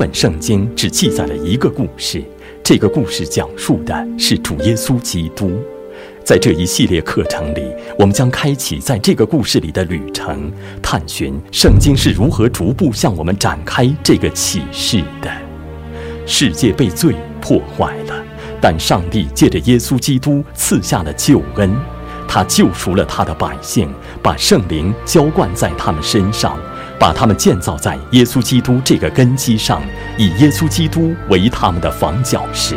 本圣经只记载了一个故事，这个故事讲述的是主耶稣基督。在这一系列课程里，我们将开启在这个故事里的旅程，探寻圣经是如何逐步向我们展开这个启示的。世界被罪破坏了，但上帝借着耶稣基督赐下了救恩，他救赎了他的百姓，把圣灵浇灌在他们身上。把他们建造在耶稣基督这个根基上，以耶稣基督为他们的房角石。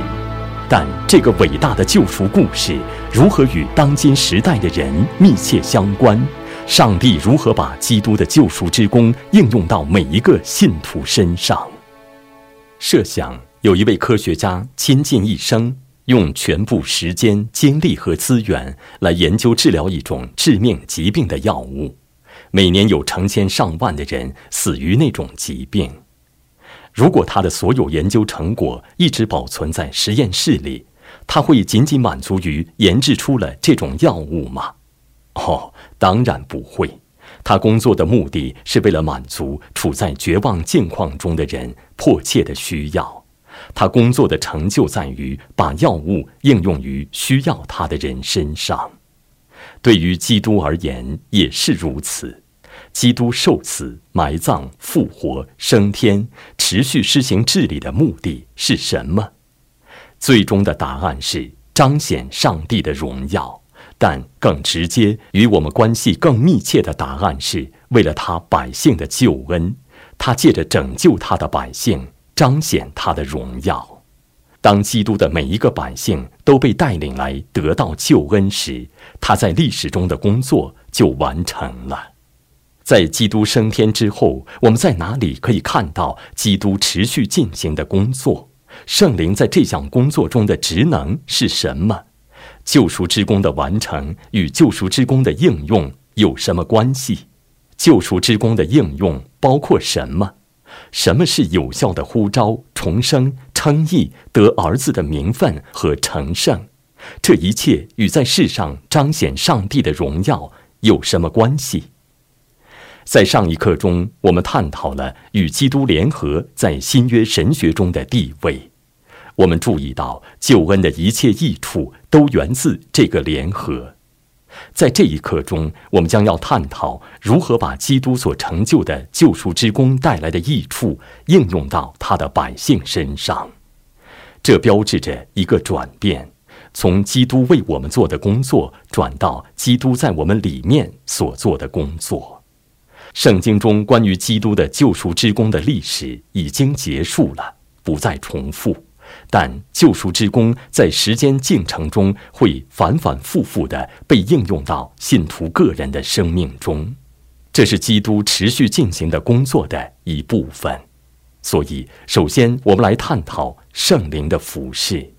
但这个伟大的救赎故事如何与当今时代的人密切相关？上帝如何把基督的救赎之功应用到每一个信徒身上？设想有一位科学家倾尽一生，用全部时间、精力和资源来研究治疗一种致命疾病的药物。每年有成千上万的人死于那种疾病。如果他的所有研究成果一直保存在实验室里，他会仅仅满足于研制出了这种药物吗？哦，当然不会。他工作的目的是为了满足处在绝望境况中的人迫切的需要。他工作的成就在于把药物应用于需要他的人身上。对于基督而言也是如此。基督受死、埋葬、复活、升天，持续施行治理的目的是什么？最终的答案是彰显上帝的荣耀。但更直接、与我们关系更密切的答案是为了他百姓的救恩。他借着拯救他的百姓，彰显他的荣耀。当基督的每一个百姓都被带领来得到救恩时，他在历史中的工作就完成了。在基督升天之后，我们在哪里可以看到基督持续进行的工作？圣灵在这项工作中的职能是什么？救赎之功的完成与救赎之功的应用有什么关系？救赎之功的应用包括什么？什么是有效的呼召、重生、称义、得儿子的名分和成圣？这一切与在世上彰显上帝的荣耀有什么关系？在上一课中，我们探讨了与基督联合在新约神学中的地位。我们注意到，救恩的一切益处都源自这个联合。在这一课中，我们将要探讨如何把基督所成就的救赎之功带来的益处应用到他的百姓身上。这标志着一个转变，从基督为我们做的工作转到基督在我们里面所做的工作。圣经中关于基督的救赎之功的历史已经结束了，不再重复。但救赎之功在时间进程中会反反复复地被应用到信徒个人的生命中，这是基督持续进行的工作的一部分。所以，首先我们来探讨圣灵的服饰。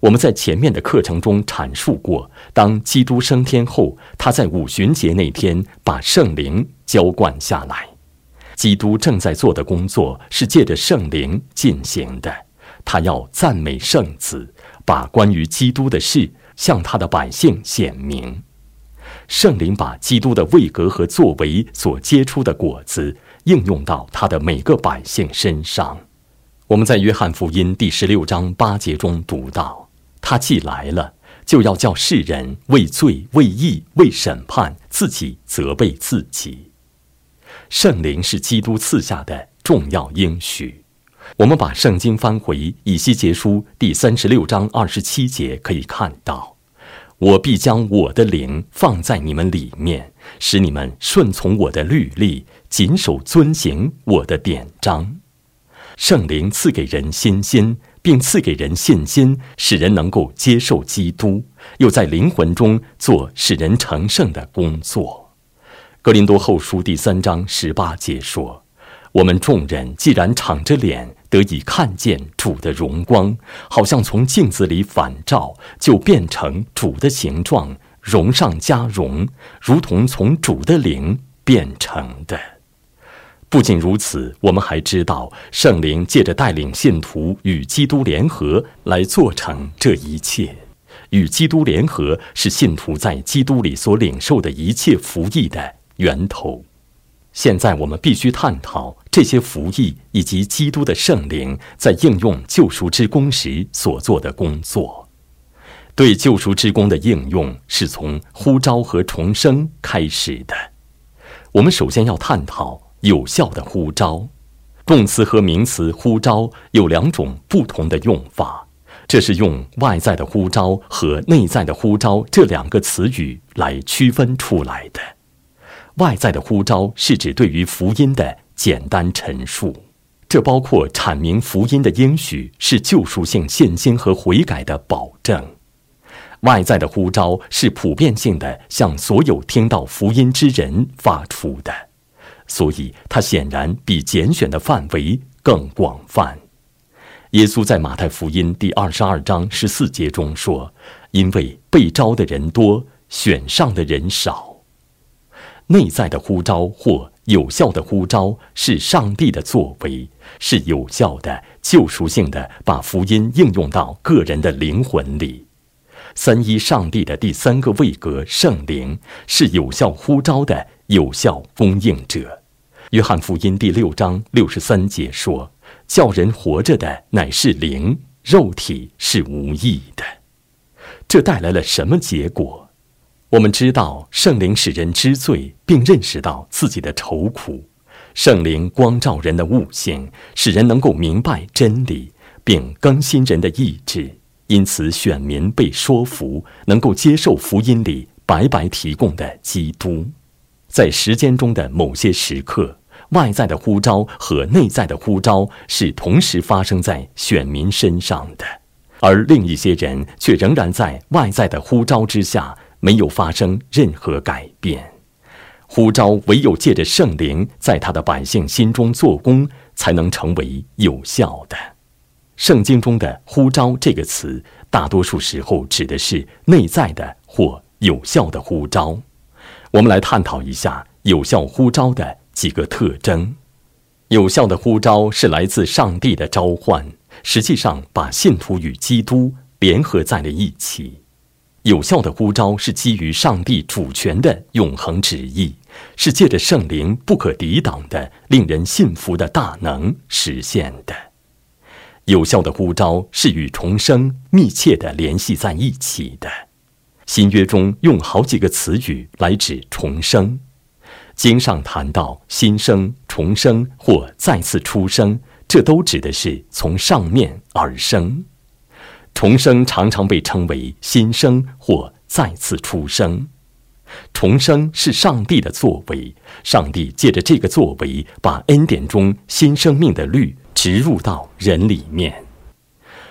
我们在前面的课程中阐述过，当基督升天后，他在五旬节那天把圣灵浇灌下来。基督正在做的工作是借着圣灵进行的，他要赞美圣子，把关于基督的事向他的百姓显明。圣灵把基督的位格和作为所结出的果子应用到他的每个百姓身上。我们在约翰福音第十六章八节中读到。他既来了，就要叫世人为罪、为义、为审判，自己责备自己。圣灵是基督赐下的重要应许。我们把圣经翻回以西结书第三十六章二十七节，可以看到：“我必将我的灵放在你们里面，使你们顺从我的律例，谨守遵行我的典章。”圣灵赐给人信心。并赐给人信心，使人能够接受基督，又在灵魂中做使人成圣的工作。格林多后书第三章十八节说：“我们众人既然敞着脸得以看见主的荣光，好像从镜子里反照，就变成主的形状，荣上加荣，如同从主的灵变成的。”不仅如此，我们还知道圣灵借着带领信徒与基督联合来做成这一切。与基督联合是信徒在基督里所领受的一切福益的源头。现在我们必须探讨这些服役以及基督的圣灵在应用救赎之功时所做的工作。对救赎之功的应用是从呼召和重生开始的。我们首先要探讨有效的呼召。动词和名词呼召有两种不同的用法，这是用外在的呼召和内在的呼召这两个词语来区分出来的。外在的呼召是指对于福音的简单陈述，这包括阐明福音的应许是救赎性信心和悔改的保证。外在的呼召是普遍性的，向所有听到福音之人发出的，所以它显然比拣选的范围更广泛。耶稣在马太福音第二十二章十四节中说：“因为被招的人多，选上的人少。”内在的呼召或有效的呼召是上帝的作为，是有效的救赎性的，把福音应用到个人的灵魂里。三一上帝的第三个位格圣灵是有效呼召的有效供应者。约翰福音第六章六十三节说：“叫人活着的乃是灵，肉体是无益的。”这带来了什么结果？我们知道圣灵使人知罪，并认识到自己的愁苦。圣灵光照人的悟性，使人能够明白真理，并更新人的意志。因此，选民被说服，能够接受福音里白白提供的基督。在时间中的某些时刻，外在的呼召和内在的呼召是同时发生在选民身上的，而另一些人却仍然在外在的呼召之下。没有发生任何改变，呼召唯有借着圣灵在他的百姓心中做工，才能成为有效的。圣经中的“呼召”这个词，大多数时候指的是内在的或有效的呼召。我们来探讨一下有效呼召的几个特征。有效的呼召是来自上帝的召唤，实际上把信徒与基督联合在了一起。有效的呼召是基于上帝主权的永恒旨意，是借着圣灵不可抵挡的、令人信服的大能实现的。有效的呼召是与重生密切的联系在一起的。新约中用好几个词语来指重生，经上谈到新生、重生或再次出生，这都指的是从上面而生。重生常常被称为新生或再次出生。重生是上帝的作为，上帝借着这个作为，把恩典中新生命的律植入到人里面。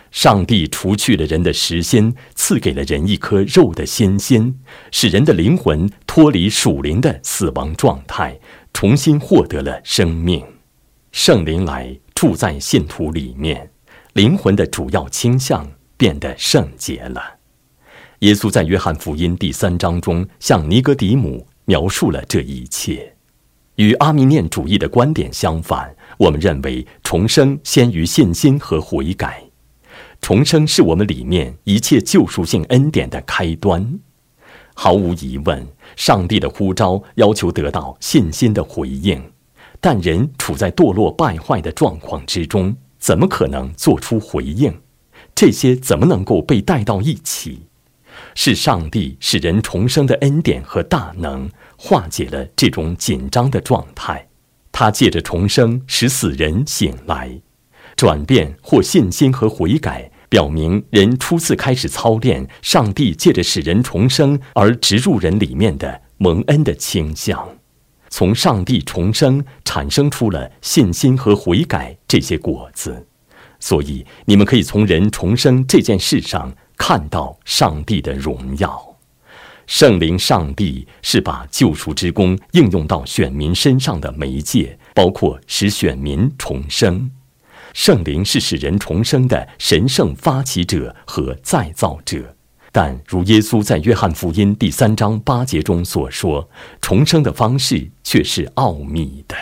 上帝除去了人的实心，赐给了人一颗肉的新心，使人的灵魂脱离属灵的死亡状态，重新获得了生命。圣灵来住在信徒里面，灵魂的主要倾向。变得圣洁了。耶稣在约翰福音第三章中向尼格底姆描述了这一切。与阿弥念主义的观点相反，我们认为重生先于信心和悔改。重生是我们里面一切救赎性恩典的开端。毫无疑问，上帝的呼召要求得到信心的回应，但人处在堕落败坏的状况之中，怎么可能做出回应？这些怎么能够被带到一起？是上帝使人重生的恩典和大能化解了这种紧张的状态。他借着重生使死人醒来，转变或信心和悔改，表明人初次开始操练上帝借着使人重生而植入人里面的蒙恩的倾向。从上帝重生产生出了信心和悔改这些果子。所以，你们可以从人重生这件事上看到上帝的荣耀。圣灵上帝是把救赎之功应用到选民身上的媒介，包括使选民重生。圣灵是使人重生的神圣发起者和再造者，但如耶稣在约翰福音第三章八节中所说，重生的方式却是奥秘的。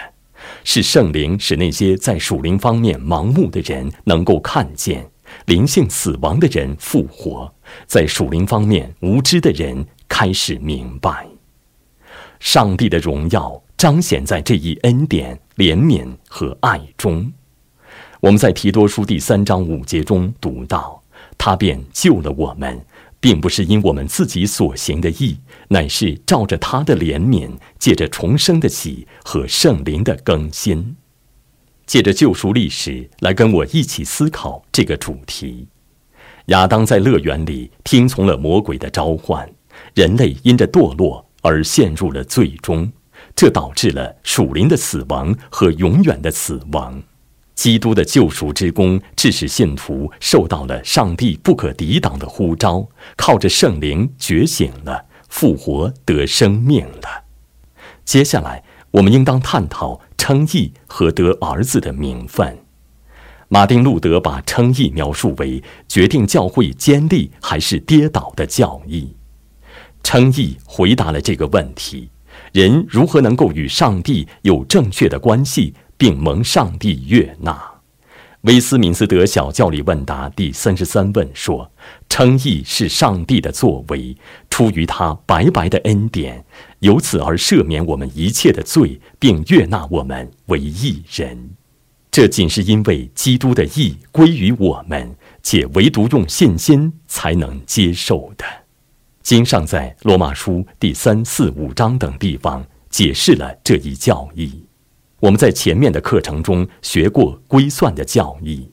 是圣灵使那些在属灵方面盲目的人能够看见，灵性死亡的人复活，在属灵方面无知的人开始明白，上帝的荣耀彰显在这一恩典、怜悯和爱中。我们在提多书第三章五节中读到，他便救了我们，并不是因我们自己所行的义，乃是照着他的怜悯，借着重生的喜和圣灵的更新。借着救赎历史来跟我一起思考这个主题。亚当在乐园里听从了魔鬼的召唤，人类因着堕落而陷入了最终，这导致了属灵的死亡和永远的死亡。基督的救赎之功，致使信徒受到了上帝不可抵挡的呼召，靠着圣灵觉醒了，复活得生命了。接下来，我们应当探讨称义和得儿子的名分。马丁·路德把称义描述为决定教会坚立还是跌倒的教义。称义回答了这个问题：人如何能够与上帝有正确的关系，并蒙上帝悦纳？威斯敏斯德小教理问答第三十三问说：“称义是上帝的作为，出于他白白的恩典，由此而赦免我们一切的罪，并悦纳我们为义人。”这仅是因为基督的义归于我们，且唯独用信心才能接受的。经上在罗马书第三、四、五章等地方解释了这一教义。我们在前面的课程中学过归算的教义，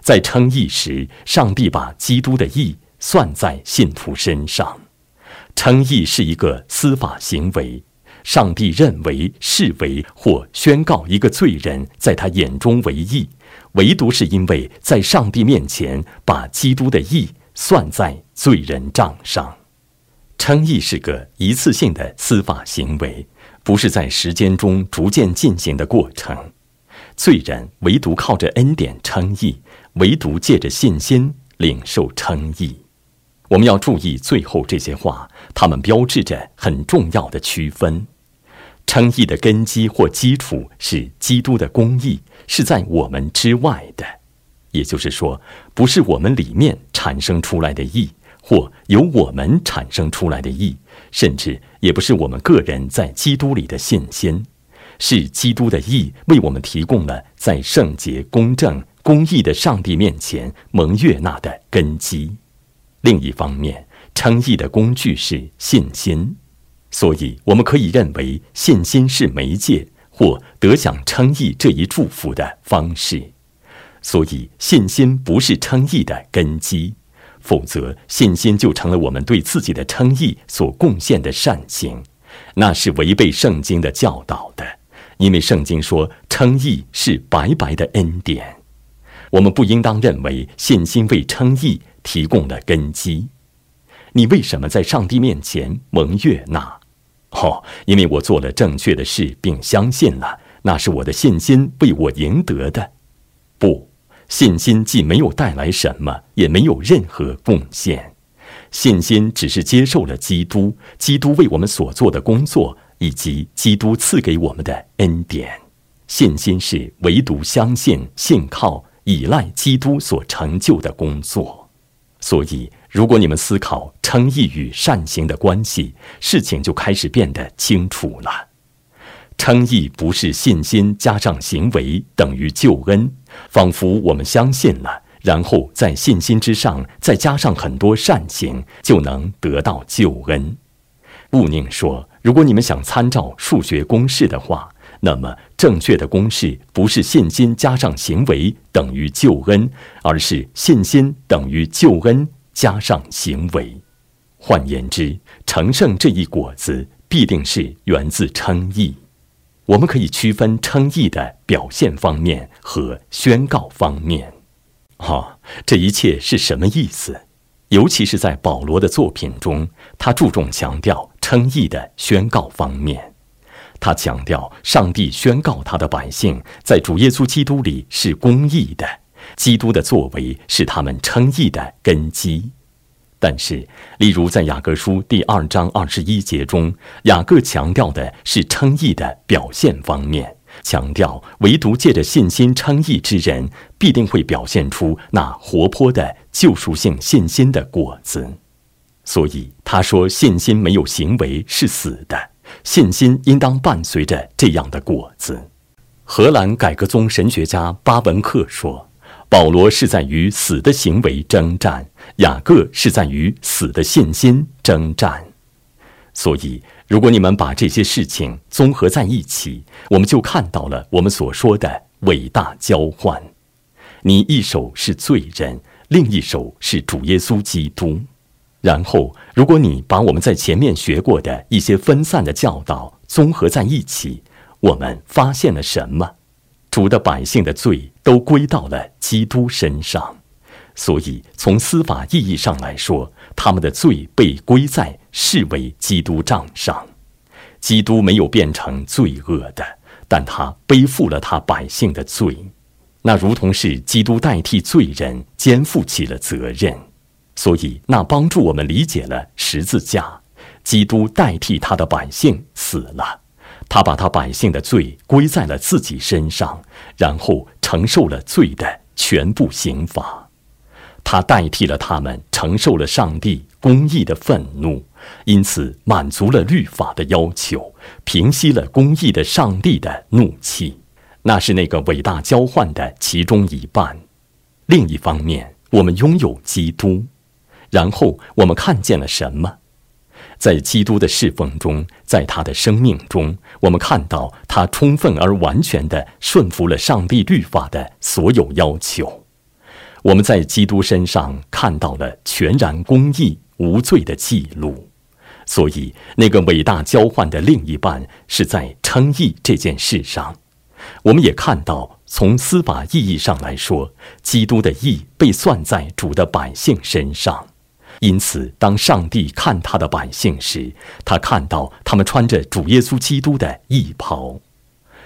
在称义时，上帝把基督的义算在信徒身上。称义是一个司法行为。上帝认为、视为或宣告一个罪人在他眼中为义，唯独是因为在上帝面前把基督的义算在罪人账上。称义是个一次性的司法行为，不是在时间中逐渐进行的过程。罪人唯独靠着恩典称义，唯独借着信心领受称义。我们要注意最后这些话，它们标志着很重要的区分。称义的根基或基础是基督的公义，是在我们之外的，也就是说，不是我们里面产生出来的义，或由我们产生出来的义，甚至也不是我们个人在基督里的信心，是基督的义为我们提供了在圣洁、公正、公义的上帝面前蒙悦纳的根基。另一方面，称义的工具是信心。所以，我们可以认为信心是媒介或得享称义这一祝福的方式。所以，信心不是称义的根基，否则信心就成了我们对自己的称义所贡献的善行，那是违背圣经的教导的。因为圣经说称义是白白的恩典，我们不应当认为信心为称义提供了根基。你为什么在上帝面前蒙悦纳？哦，因为我做了正确的事，并相信了，那是我的信心为我赢得的。不，信心既没有带来什么，也没有任何贡献。信心只是接受了基督，基督为我们所做的工作，以及基督赐给我们的恩典。信心是唯独相信、信靠、依赖基督所成就的工作。所以。如果你们思考称义与善行的关系，事情就开始变得清楚了。称义不是信心加上行为等于救恩，仿佛我们相信了，然后在信心之上再加上很多善行，就能得到救恩。勿宁说，如果你们想参照数学公式的话，那么正确的公式不是信心加上行为等于救恩，而是信心等于救恩。加上行为，换言之，成圣这一果子必定是源自称义。我们可以区分称义的表现方面和宣告方面。哈，这一切是什么意思？尤其是在保罗的作品中，他注重强调称义的宣告方面。他强调，上帝宣告他的百姓在主耶稣基督里是公义的。基督的作为是他们称义的根基，但是，例如在雅各书第二章二十一节中，雅各强调的是称义的表现方面，强调唯独借着信心称义之人，必定会表现出那活泼的救赎性信心的果子。所以他说，信心没有行为是死的，信心应当伴随着这样的果子。荷兰改革宗神学家巴文克说：“保罗是在与死的行为征战，雅各是在与死的信心征战。”所以，如果你们把这些事情综合在一起，我们就看到了我们所说的伟大交换。你一手是罪人，另一手是主耶稣基督。然后，如果你把我们在前面学过的一些分散的教导综合在一起，我们发现了什么？主的百姓的罪都归到了基督身上，所以从司法意义上来说，他们的罪被归在视为基督账上。基督没有变成罪恶的，但他背负了他百姓的罪，那如同是基督代替罪人肩负起了责任。所以，那帮助我们理解了十字架，基督代替他的百姓死了，他把他百姓的罪归在了自己身上，然后承受了罪的全部刑罚，他代替了他们承受了上帝公义的愤怒，因此满足了律法的要求，平息了公义的上帝的怒气。那是那个伟大交换的其中一半。另一方面，我们拥有基督。然后我们看见了什么？在基督的侍奉中，在他的生命中，我们看到他充分而完全的顺服了上帝律法的所有要求。我们在基督身上看到了全然公义、无罪的记录。所以，那个伟大交换的另一半是在称义这件事上。我们也看到，从司法意义上来说，基督的义被算在主的百姓身上。因此，当上帝看他的百姓时，他看到他们穿着主耶稣基督的衣袍，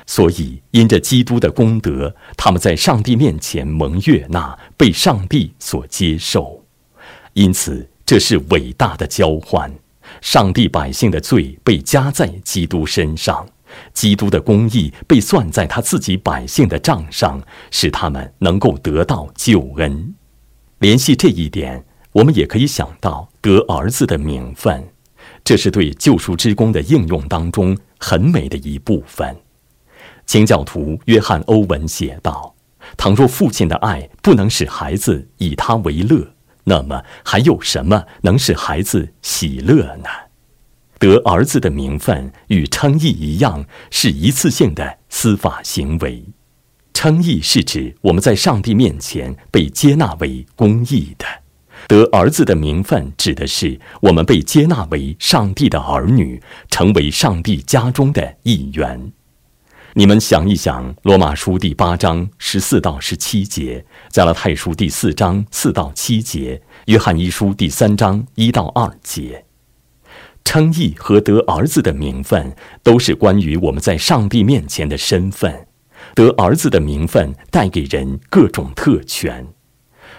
所以因着基督的功德，他们在上帝面前蒙悦纳，被上帝所接受。因此，这是伟大的交换：上帝百姓的罪被加在基督身上，基督的公义被算在他自己百姓的账上，使他们能够得到救恩。联系这一点。我们也可以想到得儿子的名分，这是对救赎之功的应用当中很美的一部分。清教徒约翰·欧文写道：“倘若父亲的爱不能使孩子以他为乐，那么还有什么能使孩子喜乐呢？”得儿子的名分与称义一样，是一次性的司法行为。称义是指我们在上帝面前被接纳为公义的。得儿子的名分，指的是我们被接纳为上帝的儿女，成为上帝家中的一员。你们想一想，《罗马书》第八章十四到十七节，《加拉太书》第四章四到七节，《约翰一书》第三章一到二节，称义和得儿子的名分，都是关于我们在上帝面前的身份。得儿子的名分带给人各种特权。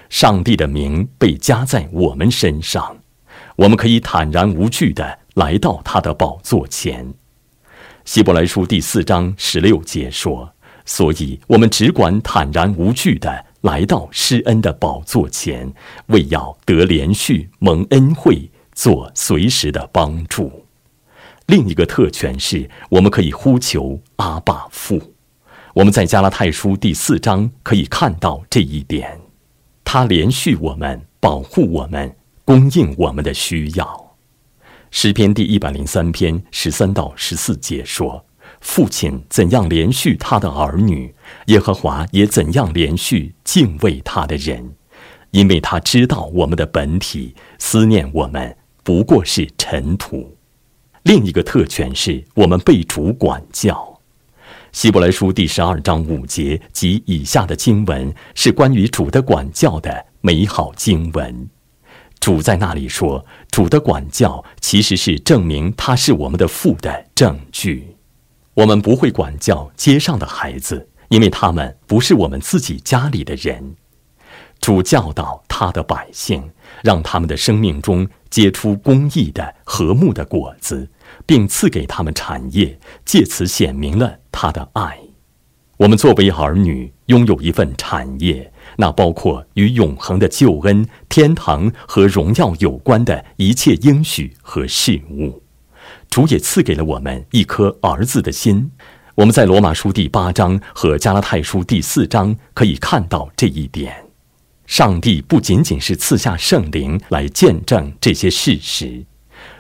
上帝的名被加在我们身上，我们可以坦然无惧地来到他的宝座前。希伯来书第四章十六节说：“所以我们只管坦然无惧地来到施恩的宝座前，为要得连续蒙恩惠，做随时的帮助。”另一个特权是，我们可以呼求阿爸父。我们在加拉太书第四章可以看到这一点。他连续我们，保护我们，供应我们的需要。诗篇第一百零三篇十三到十四节说：“父亲怎样连续他的儿女，耶和华也怎样连续敬畏他的人，因为他知道我们的本体，思念我们不过是尘土。”另一个特权是我们被主管教。希伯来书第十二章五节及以下的经文是关于主的管教的美好经文。主在那里说：“主的管教其实是证明他是我们的父的证据。我们不会管教街上的孩子，因为他们不是我们自己家里的人。主教导他的百姓，让他们的生命中结出公义的和睦的果子。”并赐给他们产业，借此显明了他的爱。我们作为儿女，拥有一份产业，那包括与永恒的救恩、天堂和荣耀有关的一切应许和事物。主也赐给了我们一颗儿子的心。我们在罗马书第八章和加拉太书第四章可以看到这一点。上帝不仅仅是赐下圣灵来见证这些事实，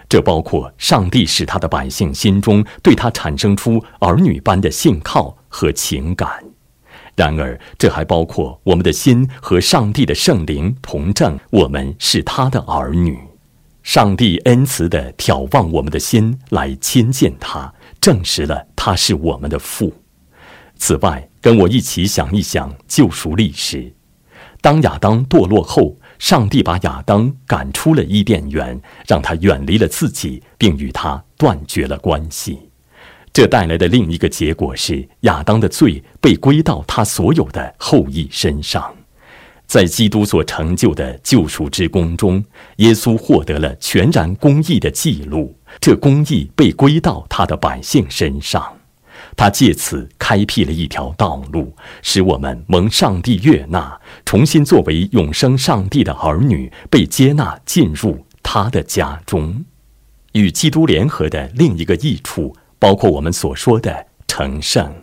这包括上帝使他的百姓心中对他产生出儿女般的信靠和情感。然而，这还包括我们的心和上帝的圣灵同证，我们是他的儿女。上帝恩慈地眺望我们的心来亲近他，证实了他是我们的父。此外，跟我一起想一想救赎历史。当亚当堕落后，上帝把亚当赶出了伊甸园，让他远离了自己，并与他断绝了关系。这带来的另一个结果是，亚当的罪被归到他所有的后裔身上。在基督所成就的救赎之功中，耶稣获得了全然公义的记录，这公义被归到他的百姓身上。他借此开辟了一条道路，使我们蒙上帝悦纳，重新作为永生上帝的儿女，被接纳进入他的家中。与基督联合的另一个益处。包括我们所说的成圣，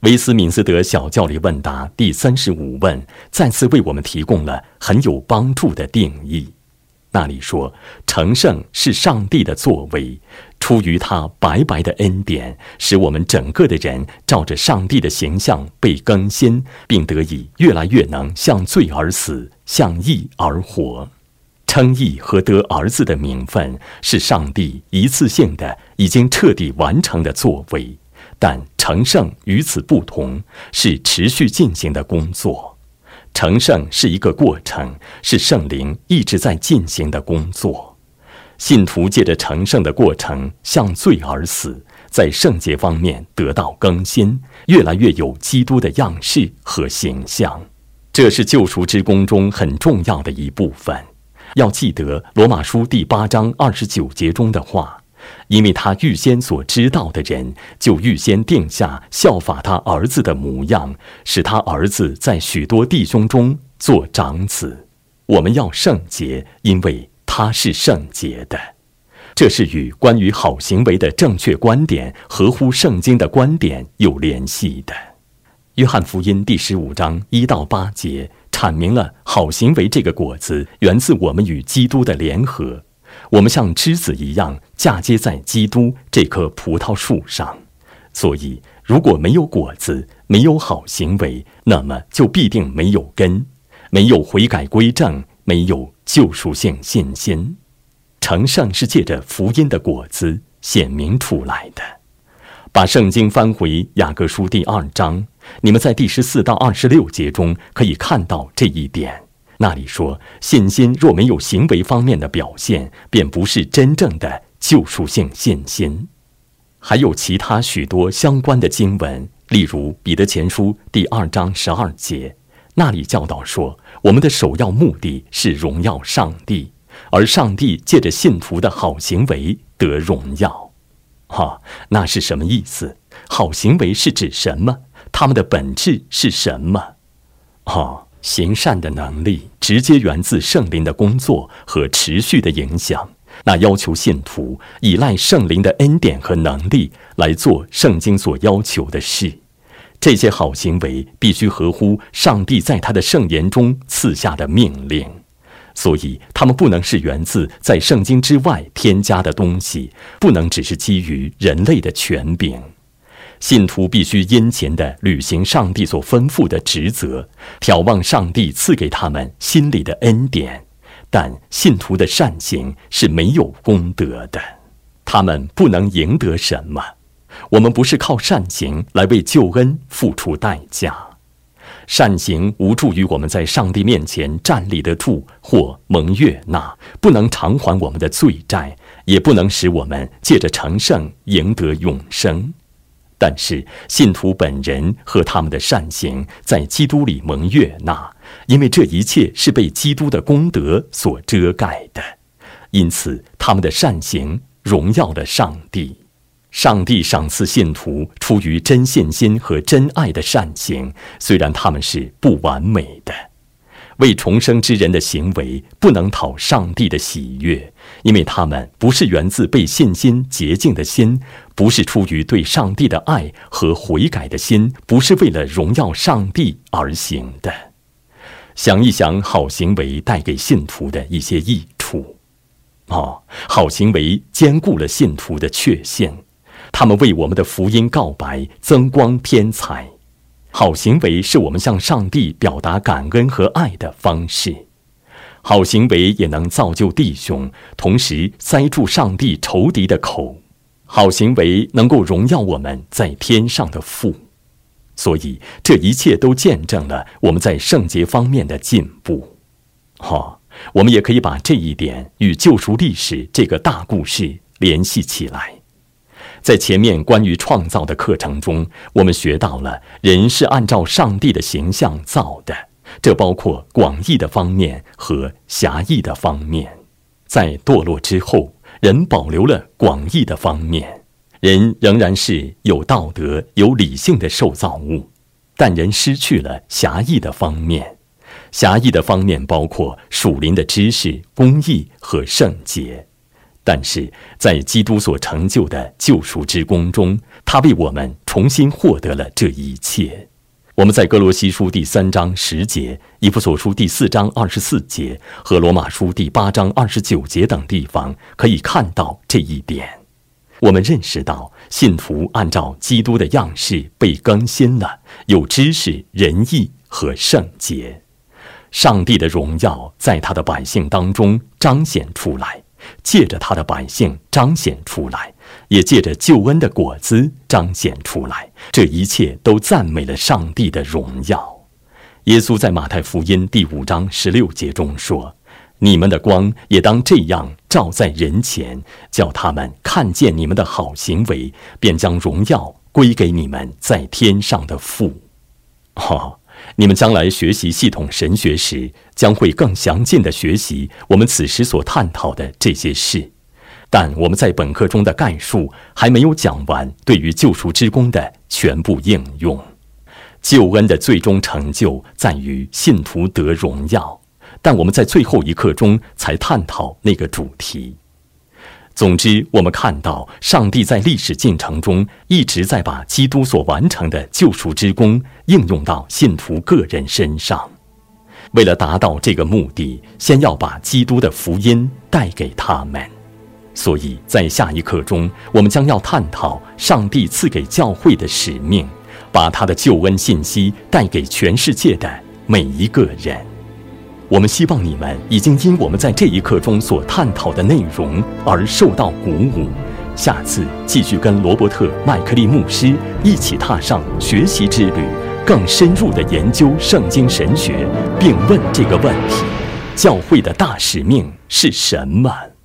威斯敏斯德小教理问答第三十五问再次为我们提供了很有帮助的定义。那里说，成圣是上帝的作为，出于他白白的恩典，使我们整个的人照着上帝的形象被更新，并得以越来越能向罪而死，向义而活。称义和得儿子的名分是上帝一次性的、已经彻底完成的作为，但成圣与此不同，是持续进行的工作。成圣是一个过程，是圣灵一直在进行的工作。信徒借着成圣的过程向罪而死，在圣洁方面得到更新，越来越有基督的样式和形象。这是救赎之功中很重要的一部分。要记得罗马书第八章二十九节中的话，因为他预先所知道的人，就预先定下效法他儿子的模样，使他儿子在许多弟兄中做长子。我们要圣洁，因为他是圣洁的。这是与关于好行为的正确观点、合乎圣经的观点有联系的。约翰福音第十五章一到八节。阐明了好行为这个果子源自我们与基督的联合，我们像枝子一样嫁接在基督这棵葡萄树上，所以如果没有果子，没有好行为，那么就必定没有根，没有悔改归正，没有救赎性信心。成圣是借着福音的果子显明出来的。把圣经翻回雅各书第二章。你们在第十四到二十六节中可以看到这一点。那里说，信心若没有行为方面的表现，便不是真正的救赎性信心。还有其他许多相关的经文，例如彼得前书第二章十二节，那里教导说，我们的首要目的是荣耀上帝，而上帝借着信徒的好行为得荣耀。哈，那是什么意思？好行为是指什么？他们的本质是什么？哦，行善的能力直接源自圣灵的工作和持续的影响。那要求信徒依赖圣灵的恩典和能力来做圣经所要求的事。这些好行为必须合乎上帝在他的圣言中赐下的命令，所以他们不能是源自在圣经之外添加的东西，不能只是基于人类的权柄。信徒必须殷勤地履行上帝所吩咐的职责，眺望上帝赐给他们心里的恩典。但信徒的善行是没有功德的，他们不能赢得什么。我们不是靠善行来为救恩付出代价，善行无助于我们在上帝面前站立得住或蒙悦纳，不能偿还我们的罪债，也不能使我们借着成圣赢得永生。但是，信徒本人和他们的善行在基督里蒙悦纳，因为这一切是被基督的功德所遮盖的，因此他们的善行荣耀了上帝。上帝赏赐信徒出于真信心和真爱的善行，虽然他们是不完美的。为重生之人的行为不能讨上帝的喜悦，因为他们不是源自被信心洁净的心，不是出于对上帝的爱和悔改的心，不是为了荣耀上帝而行的。想一想，好行为带给信徒的一些益处。哦，好行为兼顾了信徒的确信，他们为我们的福音告白，增光添彩。好行为是我们向上帝表达感恩和爱的方式。好行为也能造就弟兄，同时塞住上帝仇敌的口。好行为能够荣耀我们在天上的父。所以这一切都见证了我们在圣洁方面的进步。哈，我们也可以把这一点与救赎历史这个大故事联系起来。在前面关于创造的课程中，我们学到了人是按照上帝的形象造的，这包括广义的方面和狭义的方面。在堕落之后，人保留了广义的方面，人仍然是有道德、有理性的受造物，但人失去了狭义的方面。狭义的方面包括属灵的知识、公义和圣洁。但是在基督所成就的救赎之功中，他为我们重新获得了这一切。我们在哥罗西书第三章十节、以弗所书第四章二十四节和罗马书第八章二十九节等地方可以看到这一点。我们认识到，信徒按照基督的样式被更新了，有知识、仁义和圣洁，上帝的荣耀在他的百姓当中彰显出来。借着他的百姓彰显出来，也借着救恩的果子彰显出来。这一切都赞美了上帝的荣耀。耶稣在马太福音第五章十六节中说：“你们的光也当这样照在人前，叫他们看见你们的好行为，便将荣耀归给你们在天上的父。”哈。你们将来学习系统神学时，将会更详尽地学习我们此时所探讨的这些事。但我们在本课中的概述还没有讲完，对于救赎之功的全部应用。救恩的最终成就在于信徒得荣耀，但我们在最后一课中才探讨那个主题。总之，我们看到上帝在历史进程中一直在把基督所完成的救赎之功应用到信徒个人身上。为了达到这个目的，先要把基督的福音带给他们。所以在下一课中，我们将要探讨上帝赐给教会的使命，把他的救恩信息带给全世界的每一个人。我们希望你们已经因我们在这一课中所探讨的内容而受到鼓舞，下次继续跟罗伯特·麦克利牧师一起踏上学习之旅，更深入的研究圣经神学，并问这个问题：教会的大使命是什么？